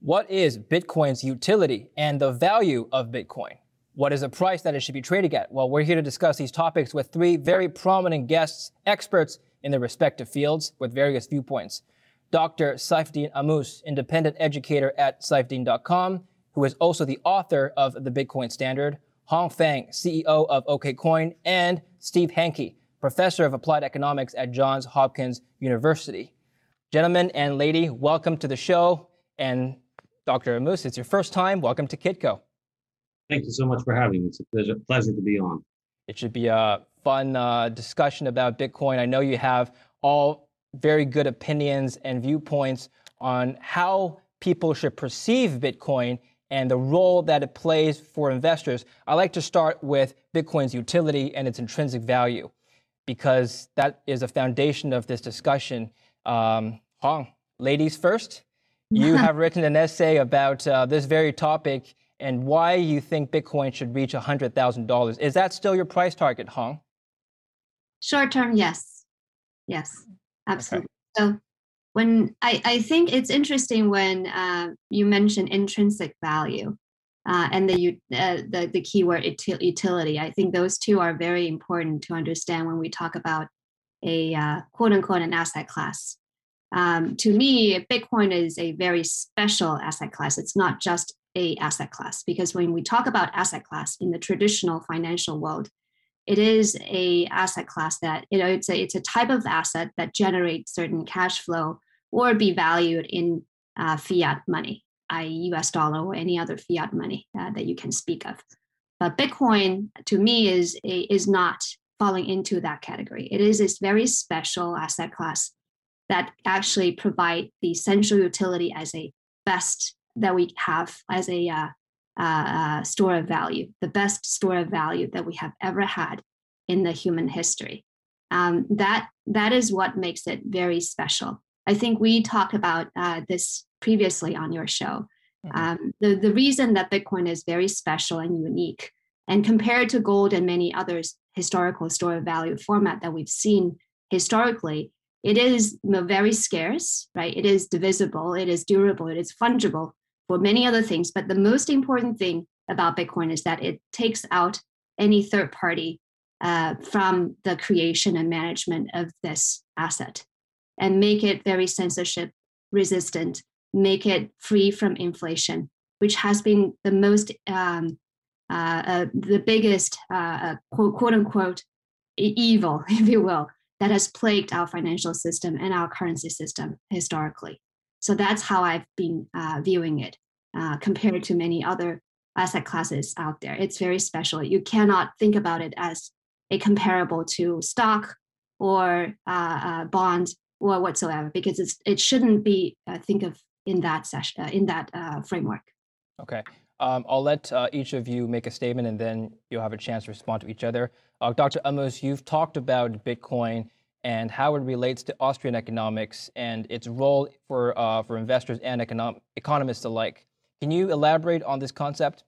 What is Bitcoin's utility and the value of Bitcoin? What is the price that it should be traded at? Well, we're here to discuss these topics with three very prominent guests, experts in their respective fields with various viewpoints. Dr. Saifedean Ammous, independent educator at saifedean.com, who is also the author of The Bitcoin Standard, Hong Fang, CEO of OKCoin, and Steve Hanke, professor of applied economics at Johns Hopkins University. Gentlemen and lady, welcome to the show. And Dr. Ammous, it's your first time. Welcome to Kitco. Thank you so much for having me. It's a pleasure, pleasure to be on. It should be a fun uh, discussion about Bitcoin. I know you have all very good opinions and viewpoints on how people should perceive Bitcoin and the role that it plays for investors. I like to start with Bitcoin's utility and its intrinsic value because that is a foundation of this discussion. Um, Hong, ladies first you have written an essay about uh, this very topic and why you think Bitcoin should reach $100,000. Is that still your price target, Hong? Short term, yes. Yes, absolutely. Okay. So when I, I think it's interesting when uh, you mention intrinsic value uh, and the, uh, the, the keyword utility. I think those two are very important to understand when we talk about a uh, quote unquote an asset class um, to me, Bitcoin is a very special asset class. It's not just a asset class because when we talk about asset class in the traditional financial world, it is a asset class that you know it's a it's a type of asset that generates certain cash flow or be valued in uh, fiat money, i.e., U.S. dollar or any other fiat money uh, that you can speak of. But Bitcoin, to me, is is not falling into that category. It is a very special asset class that actually provide the central utility as a best that we have as a uh, uh, uh, store of value, the best store of value that we have ever had in the human history. Um, that that is what makes it very special. I think we talked about uh, this previously on your show. Mm-hmm. Um, the, the reason that Bitcoin is very special and unique, and compared to gold and many others historical store of value format that we've seen historically, it is very scarce, right? It is divisible, it is durable, it is fungible for many other things. But the most important thing about Bitcoin is that it takes out any third party uh, from the creation and management of this asset and make it very censorship resistant, make it free from inflation, which has been the most, um, uh, uh, the biggest uh, uh, quote, quote unquote evil, if you will, that has plagued our financial system and our currency system historically. So that's how I've been uh, viewing it uh, compared to many other asset classes out there. It's very special. You cannot think about it as a comparable to stock or uh, uh bond or whatsoever because it shouldn't be uh, think of in that session uh, in that framework. Okay. Um, I'll let uh, each of you make a statement and then you'll have a chance to respond to each other. Uh, Dr. Ammous, you've talked about Bitcoin and how it relates to Austrian economics and its role for, uh, for investors and econom- economists alike. Can you elaborate on this concept?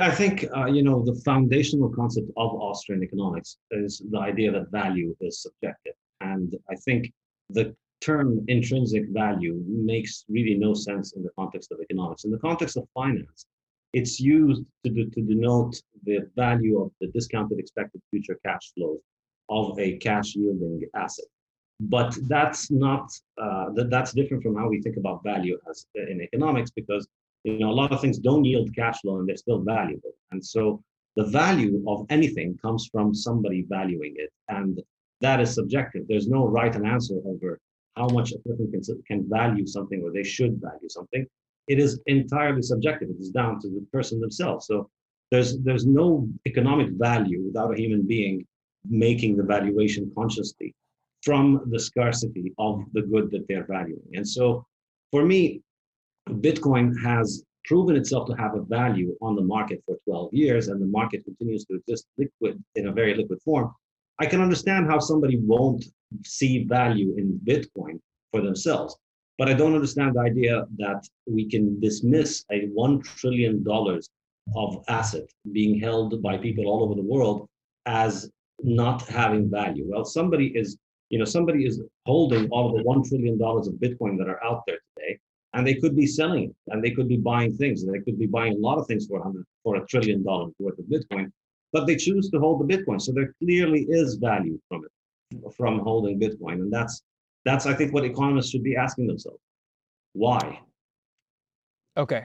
I think uh, you know the foundational concept of Austrian economics is the idea that value is subjective, and I think the term intrinsic value makes really no sense in the context of economics. In the context of finance, it's used to, do, to denote the value of the discounted expected future cash flows of a cash yielding asset. But that's not uh, that, that's different from how we think about value as in economics because you know a lot of things don't yield cash flow and they're still valuable. And so the value of anything comes from somebody valuing it, and that is subjective. There's no right and answer over how much a person can, can value something or they should value something. It is entirely subjective. It is down to the person themselves. So there's there's no economic value without a human being making the valuation consciously from the scarcity of the good that they're valuing. And so for me, Bitcoin has proven itself to have a value on the market for 12 years, and the market continues to exist liquid in a very liquid form. I can understand how somebody won't see value in Bitcoin for themselves. But I don't understand the idea that we can dismiss a $1 trillion of asset being held by people all over the world as not having value. Well, somebody is, you know, somebody is holding all of the $1 trillion of Bitcoin that are out there today. and they could be selling it, and they could be buying things, and they could be buying a lot of things for a hundred for a trillion dollars worth of Bitcoin, but they choose to hold the Bitcoin. So there clearly is value from it, from holding Bitcoin, and that's that's I think what economists should be asking themselves. Why? Okay,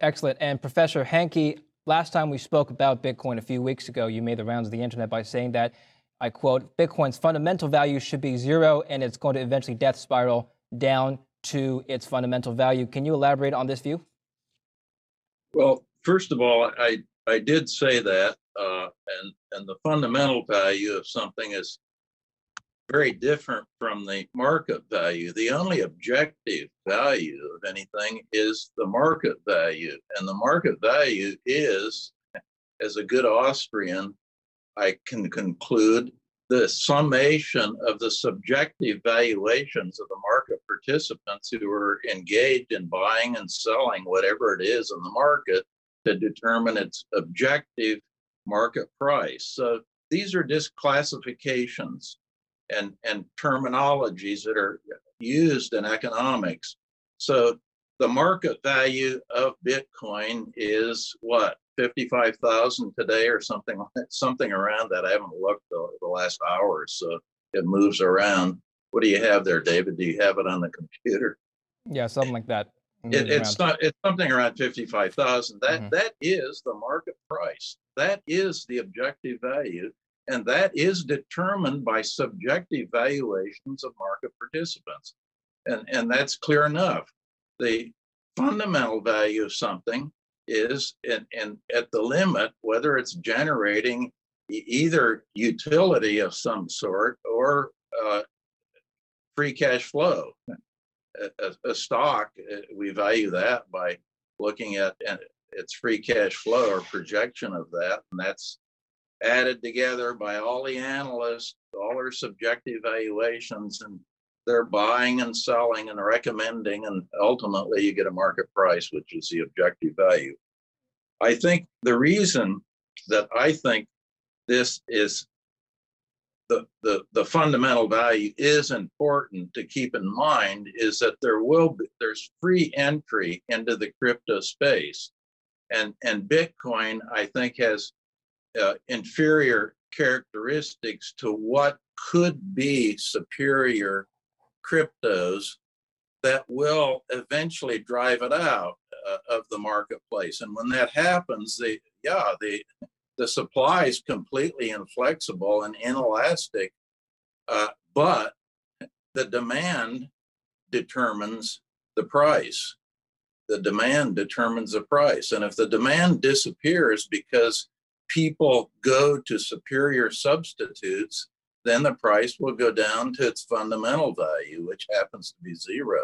excellent. And Professor Hanke, last time we spoke about Bitcoin a few weeks ago, you made the rounds of the internet by saying that, I quote, Bitcoin's fundamental value should be zero and it's going to eventually death spiral down to its fundamental value. Can you elaborate on this view? Well, first of all, I, I did say that, uh, and, and the fundamental value of something is very different from the market value. The only objective value of anything is the market value. And the market value is, as a good Austrian, I can conclude the summation of the subjective valuations of the market participants who are engaged in buying and selling whatever it is in the market to determine its objective market price. So these are just classifications and, and terminologies that are used in economics. So the market value of Bitcoin is what 55,000 today or something something around that. I haven't looked the, the last hour, so it moves around. What do you have there, David? Do you have it on the computer? Yeah, something like that. It, it's not. It's something around fifty-five thousand. That, mm-hmm. that is the market price. That is the objective value, and that is determined by subjective valuations of market participants. And, and that's clear enough. The fundamental value of something is, and, and at the limit, whether it's generating either utility of some sort or uh, free cash flow. A, a, stock, uh, we value that by looking at uh, its free cash flow or projection of that, and that's added together by all the analysts, all their subjective valuations, and they're buying and selling and recommending, and ultimately you get a market price, which is the objective value. I think the reason that I think this is the, the, the fundamental value is important to keep in mind is that there will be there's free entry into the crypto space and and bitcoin i think has uh, inferior characteristics to what could be superior cryptos that will eventually drive it out uh, of the marketplace. And when that happens, the yeah, the the supply is completely inflexible and inelastic, uh, but the demand determines the price. The demand determines the price, and if the demand disappears because people go to superior substitutes, then the price will go down to its fundamental value, which happens to be zero.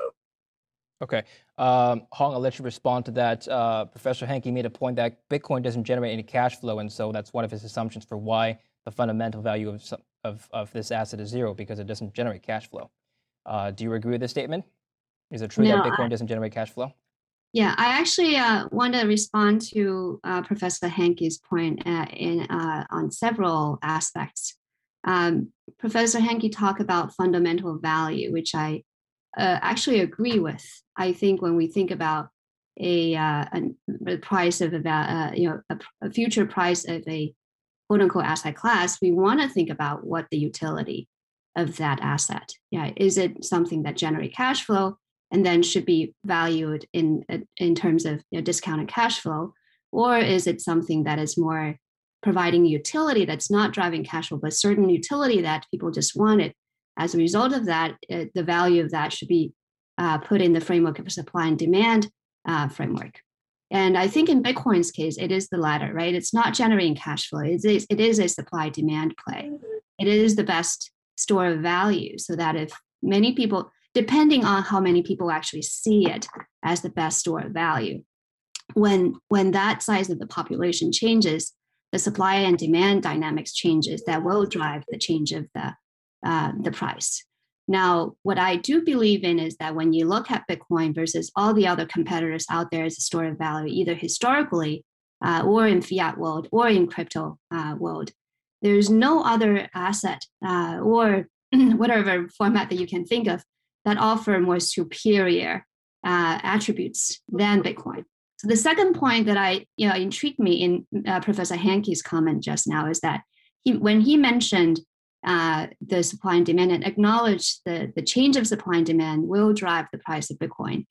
Okay. Um, Hong, I'll let you respond to that. Uh, Professor Hanke made a point that Bitcoin doesn't generate any cash flow, and so that's one of his assumptions for why the fundamental value of, of, of this asset is zero because it doesn't generate cash flow. Uh, do you agree with this statement? Is it true no, that Bitcoin I, doesn't generate cash flow? Yeah, I actually uh, want to respond to uh, Professor Hanke's point uh, in, uh, on several aspects. Um, Professor Hanke talked about fundamental value, which I uh, actually agree with. I think when we think about a, uh, a price of about you know a, a future price of a quote unquote asset class, we want to think about what the utility of that asset. Yeah, is it something that generate cash flow? and then should be valued in in terms of you know, discounted cash flow, or is it something that is more providing utility that's not driving cash flow, but certain utility that people just wanted? As a result of that, uh, the value of that should be uh, put in the framework of a supply and demand uh, framework. And I think in Bitcoin's case, it is the latter, right? It's not generating cash flow. It is, it is a supply demand play. It is the best store of value so that if many people, depending on how many people actually see it as the best store of value. When, when that size of the population changes, the supply and demand dynamics changes that will drive the change of the, uh, the price. Now, what I do believe in is that when you look at Bitcoin versus all the other competitors out there as a store of value, either historically uh, or in fiat world or in crypto uh, world, there's no other asset uh, or whatever format that you can think of that offer more superior uh, attributes than Bitcoin. So the second point that I, you know, intrigued me in uh, Professor Hanke's comment just now is that he, when he mentioned uh, the supply and demand and acknowledged the, the change of supply and demand will drive the price of Bitcoin,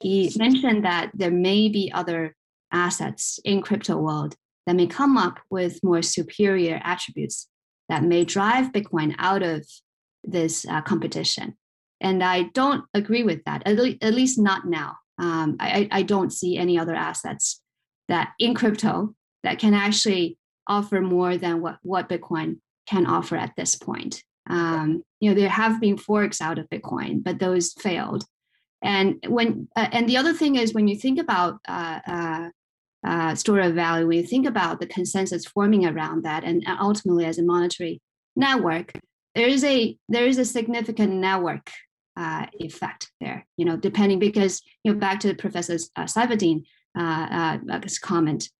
he mentioned that there may be other assets in crypto world that may come up with more superior attributes that may drive Bitcoin out of this uh, competition. And I don't agree with that, at, le- at least not now. Um, I, I don't see any other assets that in crypto that can actually offer more than what, what Bitcoin can offer at this point. Um, you know, there have been forks out of Bitcoin, but those failed. And when uh, and the other thing is when you think about uh, uh, uh, store of value, when you think about the consensus forming around that, and ultimately as a monetary network, there is a there is a significant network uh, effect there. You know, depending because you know back to Professor uh, uh, uh, comment,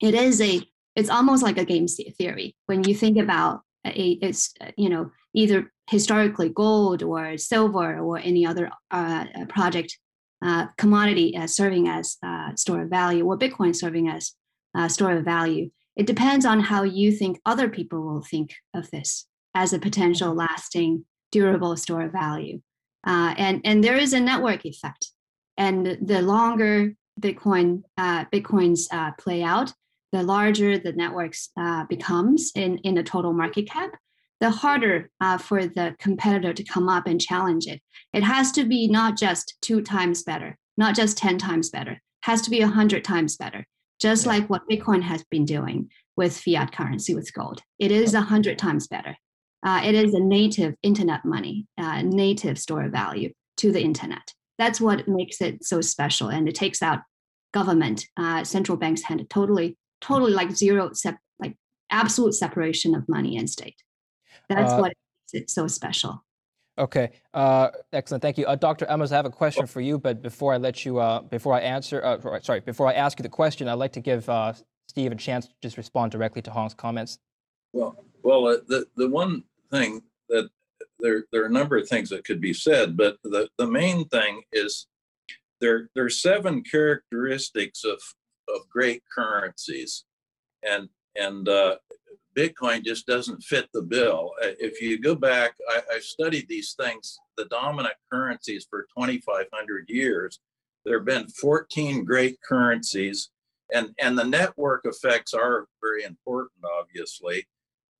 it is a it's almost like a game theory when you think about a, it's you know either historically gold or silver or any other uh, project uh, commodity as serving as uh, store of value or Bitcoin serving as uh, store of value. It depends on how you think other people will think of this as a potential lasting, durable store of value. Uh, and, and there is a network effect. And the longer Bitcoin uh, Bitcoins uh, play out, the larger the networks becomes in, in the total market cap, the harder uh, for the competitor to come up and challenge it. It has to be not just two times better, not just 10 times better, it has to be 100 times better, just yeah. like what Bitcoin has been doing with fiat currency, with gold. It is 100 times better. Uh, it is a native internet money, uh, native store of value to the internet. That's what makes it so special. And it takes out government, uh, central banks hand totally, totally like zero, sep- like absolute separation of money and state. That's uh, what makes it so special. Okay, uh, excellent. Thank you, uh, Dr. Ammous. I have a question for you, but before I let you, uh, before I answer, uh, sorry, before I ask you the question, I'd like to give uh, Steve a chance to just respond directly to Hong's comments. Well, well, the the one thing that there there are a number of things that could be said, but the the main thing is there there are seven characteristics of of great currencies, and and uh, Bitcoin just doesn't fit the bill. Uh, if you go back, I, I studied these things, the dominant currencies for 2,500 years. There have been 14 great currencies, and, and the network effects are very important, obviously.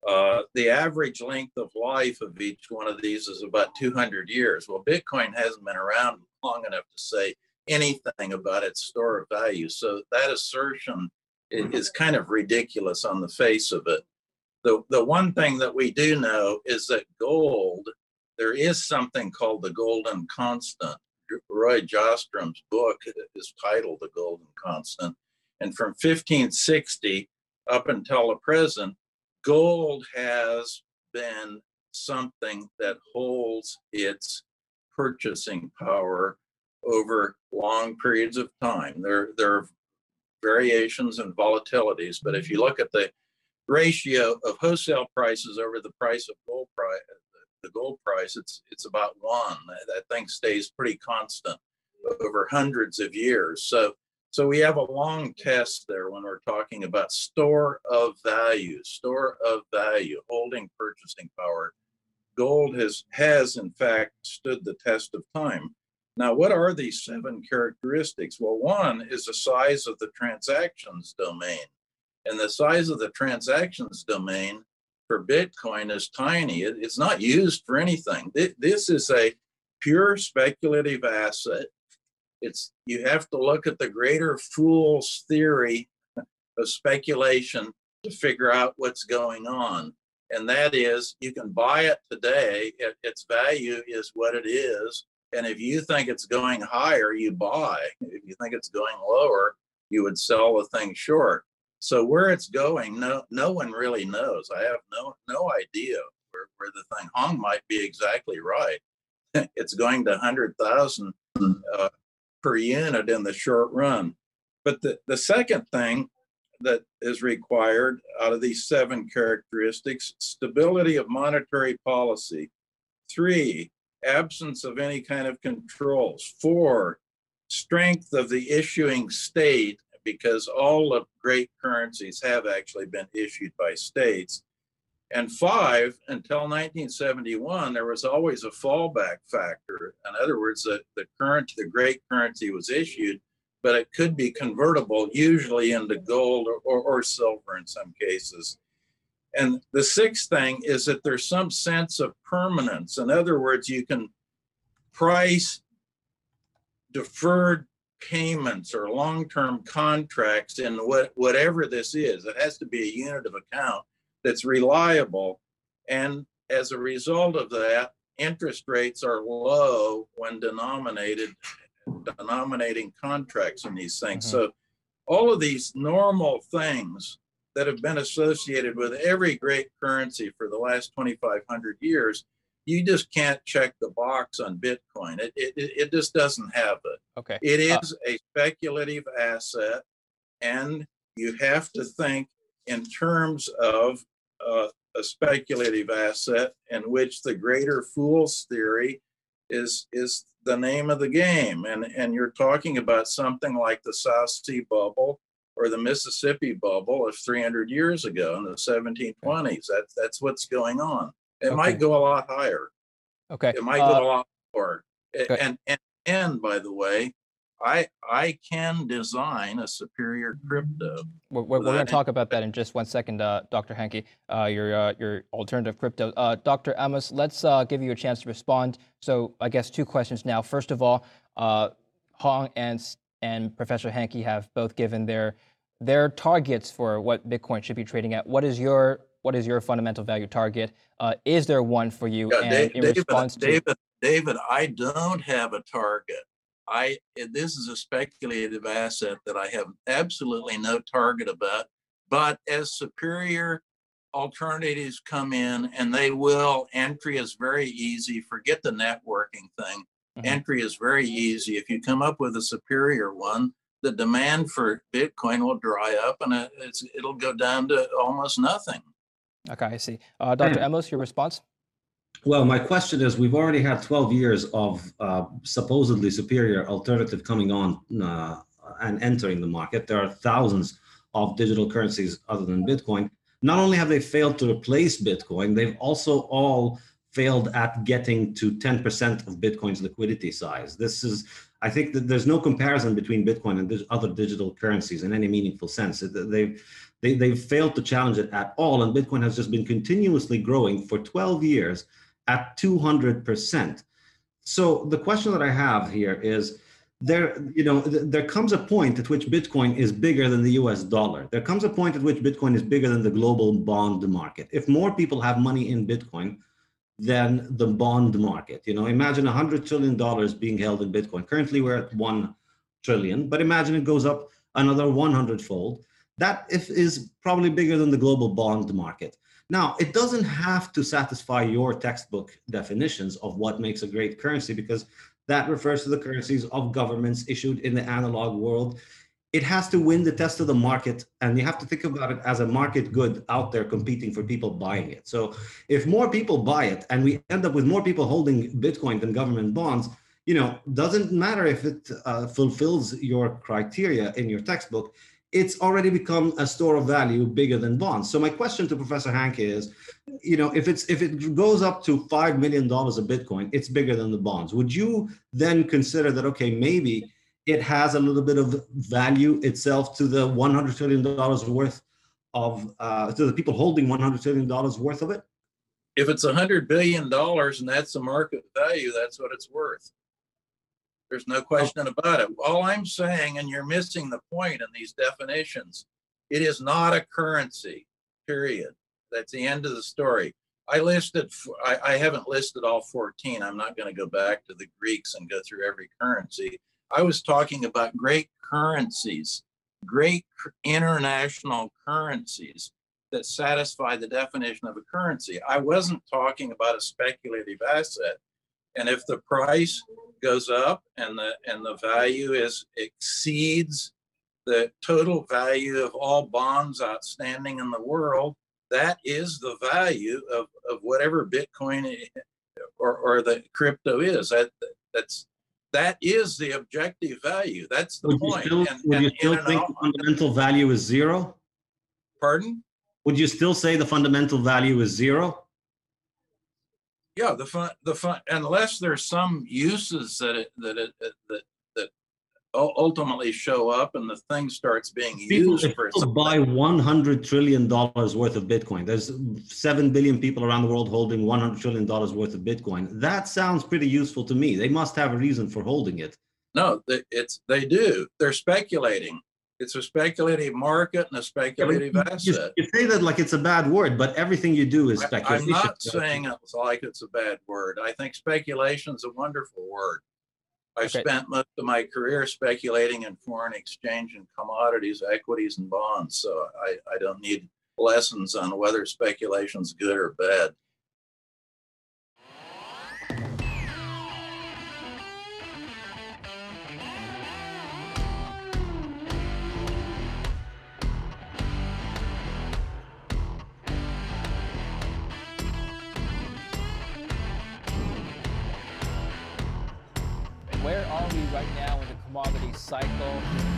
Uh, the average length of life of each one of these is about 200 years. Well, Bitcoin hasn't been around long enough to say anything about its store of value. So that assertion mm-hmm. is kind of ridiculous on the face of it the, the one thing that we do know is that gold, there is something called the golden constant. Roy Jastram's book is titled The Golden Constant. And from 1560 up until the present, gold has been something that holds its purchasing power over long periods of time. There, there are variations and volatilities, but if you look at the ratio of wholesale prices over the price of gold price, the gold price, it's it's about one. That thing stays pretty constant over hundreds of years. So so we have a long test there when we're talking about store of value, store of value, holding purchasing power. Gold has has in fact stood the test of time. Now, what are these seven characteristics? Well, one is the size of the transactions domain. And the size of the transactions domain for Bitcoin is tiny. It, it's not used for anything. This is a pure speculative asset. It's you have to look at the greater fool's theory of speculation to figure out what's going on. And that is you can buy it today, it, its value is what it is. And if you think it's going higher, you buy. If you think it's going lower, you would sell the thing short. So where it's going, no no one really knows. I have no no idea where, where the thing Hong might be exactly right. it's going to hundred thousand uh, per unit in the short run. But the, the second thing that is required out of these seven characteristics stability of monetary policy. Three, absence of any kind of controls. Four, strength of the issuing state, because all of great currencies have actually been issued by states. And five, until 1971, there was always a fallback factor. In other words, the, the current, the great currency was issued, but it could be convertible, usually into gold or, or, or silver in some cases. And the sixth thing is that there's some sense of permanence. In other words, you can price deferred payments or long-term contracts in what, whatever this is. It has to be a unit of account that's reliable. And as a result of that, interest rates are low when denominated denominating contracts in these things. Mm-hmm. So all of these normal things that have been associated with every great currency for the last 2,500 years, you just can't check the box on Bitcoin. It, it, it just doesn't have it. Okay. It uh uh, a speculative asset, and you have to think in terms of uh, a speculative asset in which the greater fool's theory is is the name of the game and and you're talking about something like the south sea bubble or the mississippi bubble of 300 years ago in the 1720s that's that's what's going on it okay. might go a lot higher okay it might uh, go a lot lower and and and by the way I I can design a superior crypto. We're, we're, we're going to talk about that in just one second, uh, Dr. Hanke. Uh, your uh, your alternative crypto, uh, Dr. Ammous. Let's uh, give you a chance to respond. So I guess two questions now. First of all, uh, Hong and and Professor Hanke have both given their their targets for what Bitcoin should be trading at. What is your what is your fundamental value target? is there one for you? Yeah, and Dave, in David, response to David, David, I don't have a target. I this is a speculative asset that I have absolutely no target about. But as superior alternatives come in, and they will, entry is very easy. Forget the networking thing. Mm-hmm. Entry is very easy. If you come up with a superior one, the demand for Bitcoin will dry up, and it'll go down to almost nothing. Okay, I see. Uh, Dr. Ammous, your response? Well, my question is we've already had 12 years of uh, supposedly superior alternative coming on uh, and entering the market. There are thousands of digital currencies other than Bitcoin. Not only have they failed to replace Bitcoin, they've also all failed at getting to 10% of Bitcoin's liquidity size. This is, I think that there's no comparison between Bitcoin and other digital currencies in any meaningful sense. They've, they, they've failed to challenge it at all. And Bitcoin has just been continuously growing for 12 years at 200%. So the question that I have here is there, you know, th- there comes a point at which Bitcoin is bigger than the US dollar. There comes a point at which Bitcoin is bigger than the global bond market. If more people have money in Bitcoin than the bond market, you know, imagine a hundred trillion dollars being held in Bitcoin. Currently we're at one trillion, but imagine it goes up another 100 fold. That if, is probably bigger than the global bond market. Now, it doesn't have to satisfy your textbook definitions of what makes a great currency because that refers to the currencies of governments issued in the analog world. It has to win the test of the market, and you have to think about it as a market good out there competing for people buying it. So, if more people buy it and we end up with more people holding Bitcoin than government bonds, you know, doesn't matter if it uh, fulfills your criteria in your textbook it's already become a store of value bigger than bonds. So my question to Professor Hanke is, you know, if it's if it goes up to five million dollars a Bitcoin, it's bigger than the bonds. Would you then consider that okay, maybe it has a little bit of value itself to the 100 trillion dollars worth of uh, to the people holding 100 trillion dollars worth of it? If it's 100 billion dollars and that's the market value, that's what it's worth. There's no question about it. All I'm saying, and you're missing the point in these definitions, it is not a currency, period. That's the end of the story. I listed, I, I haven't listed all 14. I'm not going to go back to the Greeks and go through every currency. I was talking about great currencies, great international currencies that satisfy the definition of a currency. I wasn't talking about a speculative asset. And if the price goes up and the and the value is exceeds the total value of all bonds outstanding in the world, that is the value of, of whatever Bitcoin or, or the crypto is. That that's that is the objective value. That's the would point. You still, and, would and you still think the fundamental value is zero? pardon? Would you still say the fundamental value is zero? Yeah, the fun, the fun, unless there's some uses that it, that it, that, that, that u- ultimately show up and the thing starts being People, used for people buy 100 trillion dollars worth of Bitcoin. There's 7 billion people around the world holding 100 trillion dollars worth of Bitcoin. That sounds pretty useful to me. They must have a reason for holding it. No, they, it's, they do. They're speculating. It's a speculative market and a speculative You, asset. you say that like it's a bad word, but everything you do is speculation. I'm not saying it's like it's a bad word. I think speculation is a wonderful word. I've Okay. spent most of my career speculating in foreign exchange and commodities, equities, and bonds. So I, I don't need lessons on whether speculation's good or bad. Right now in the commodity cycle?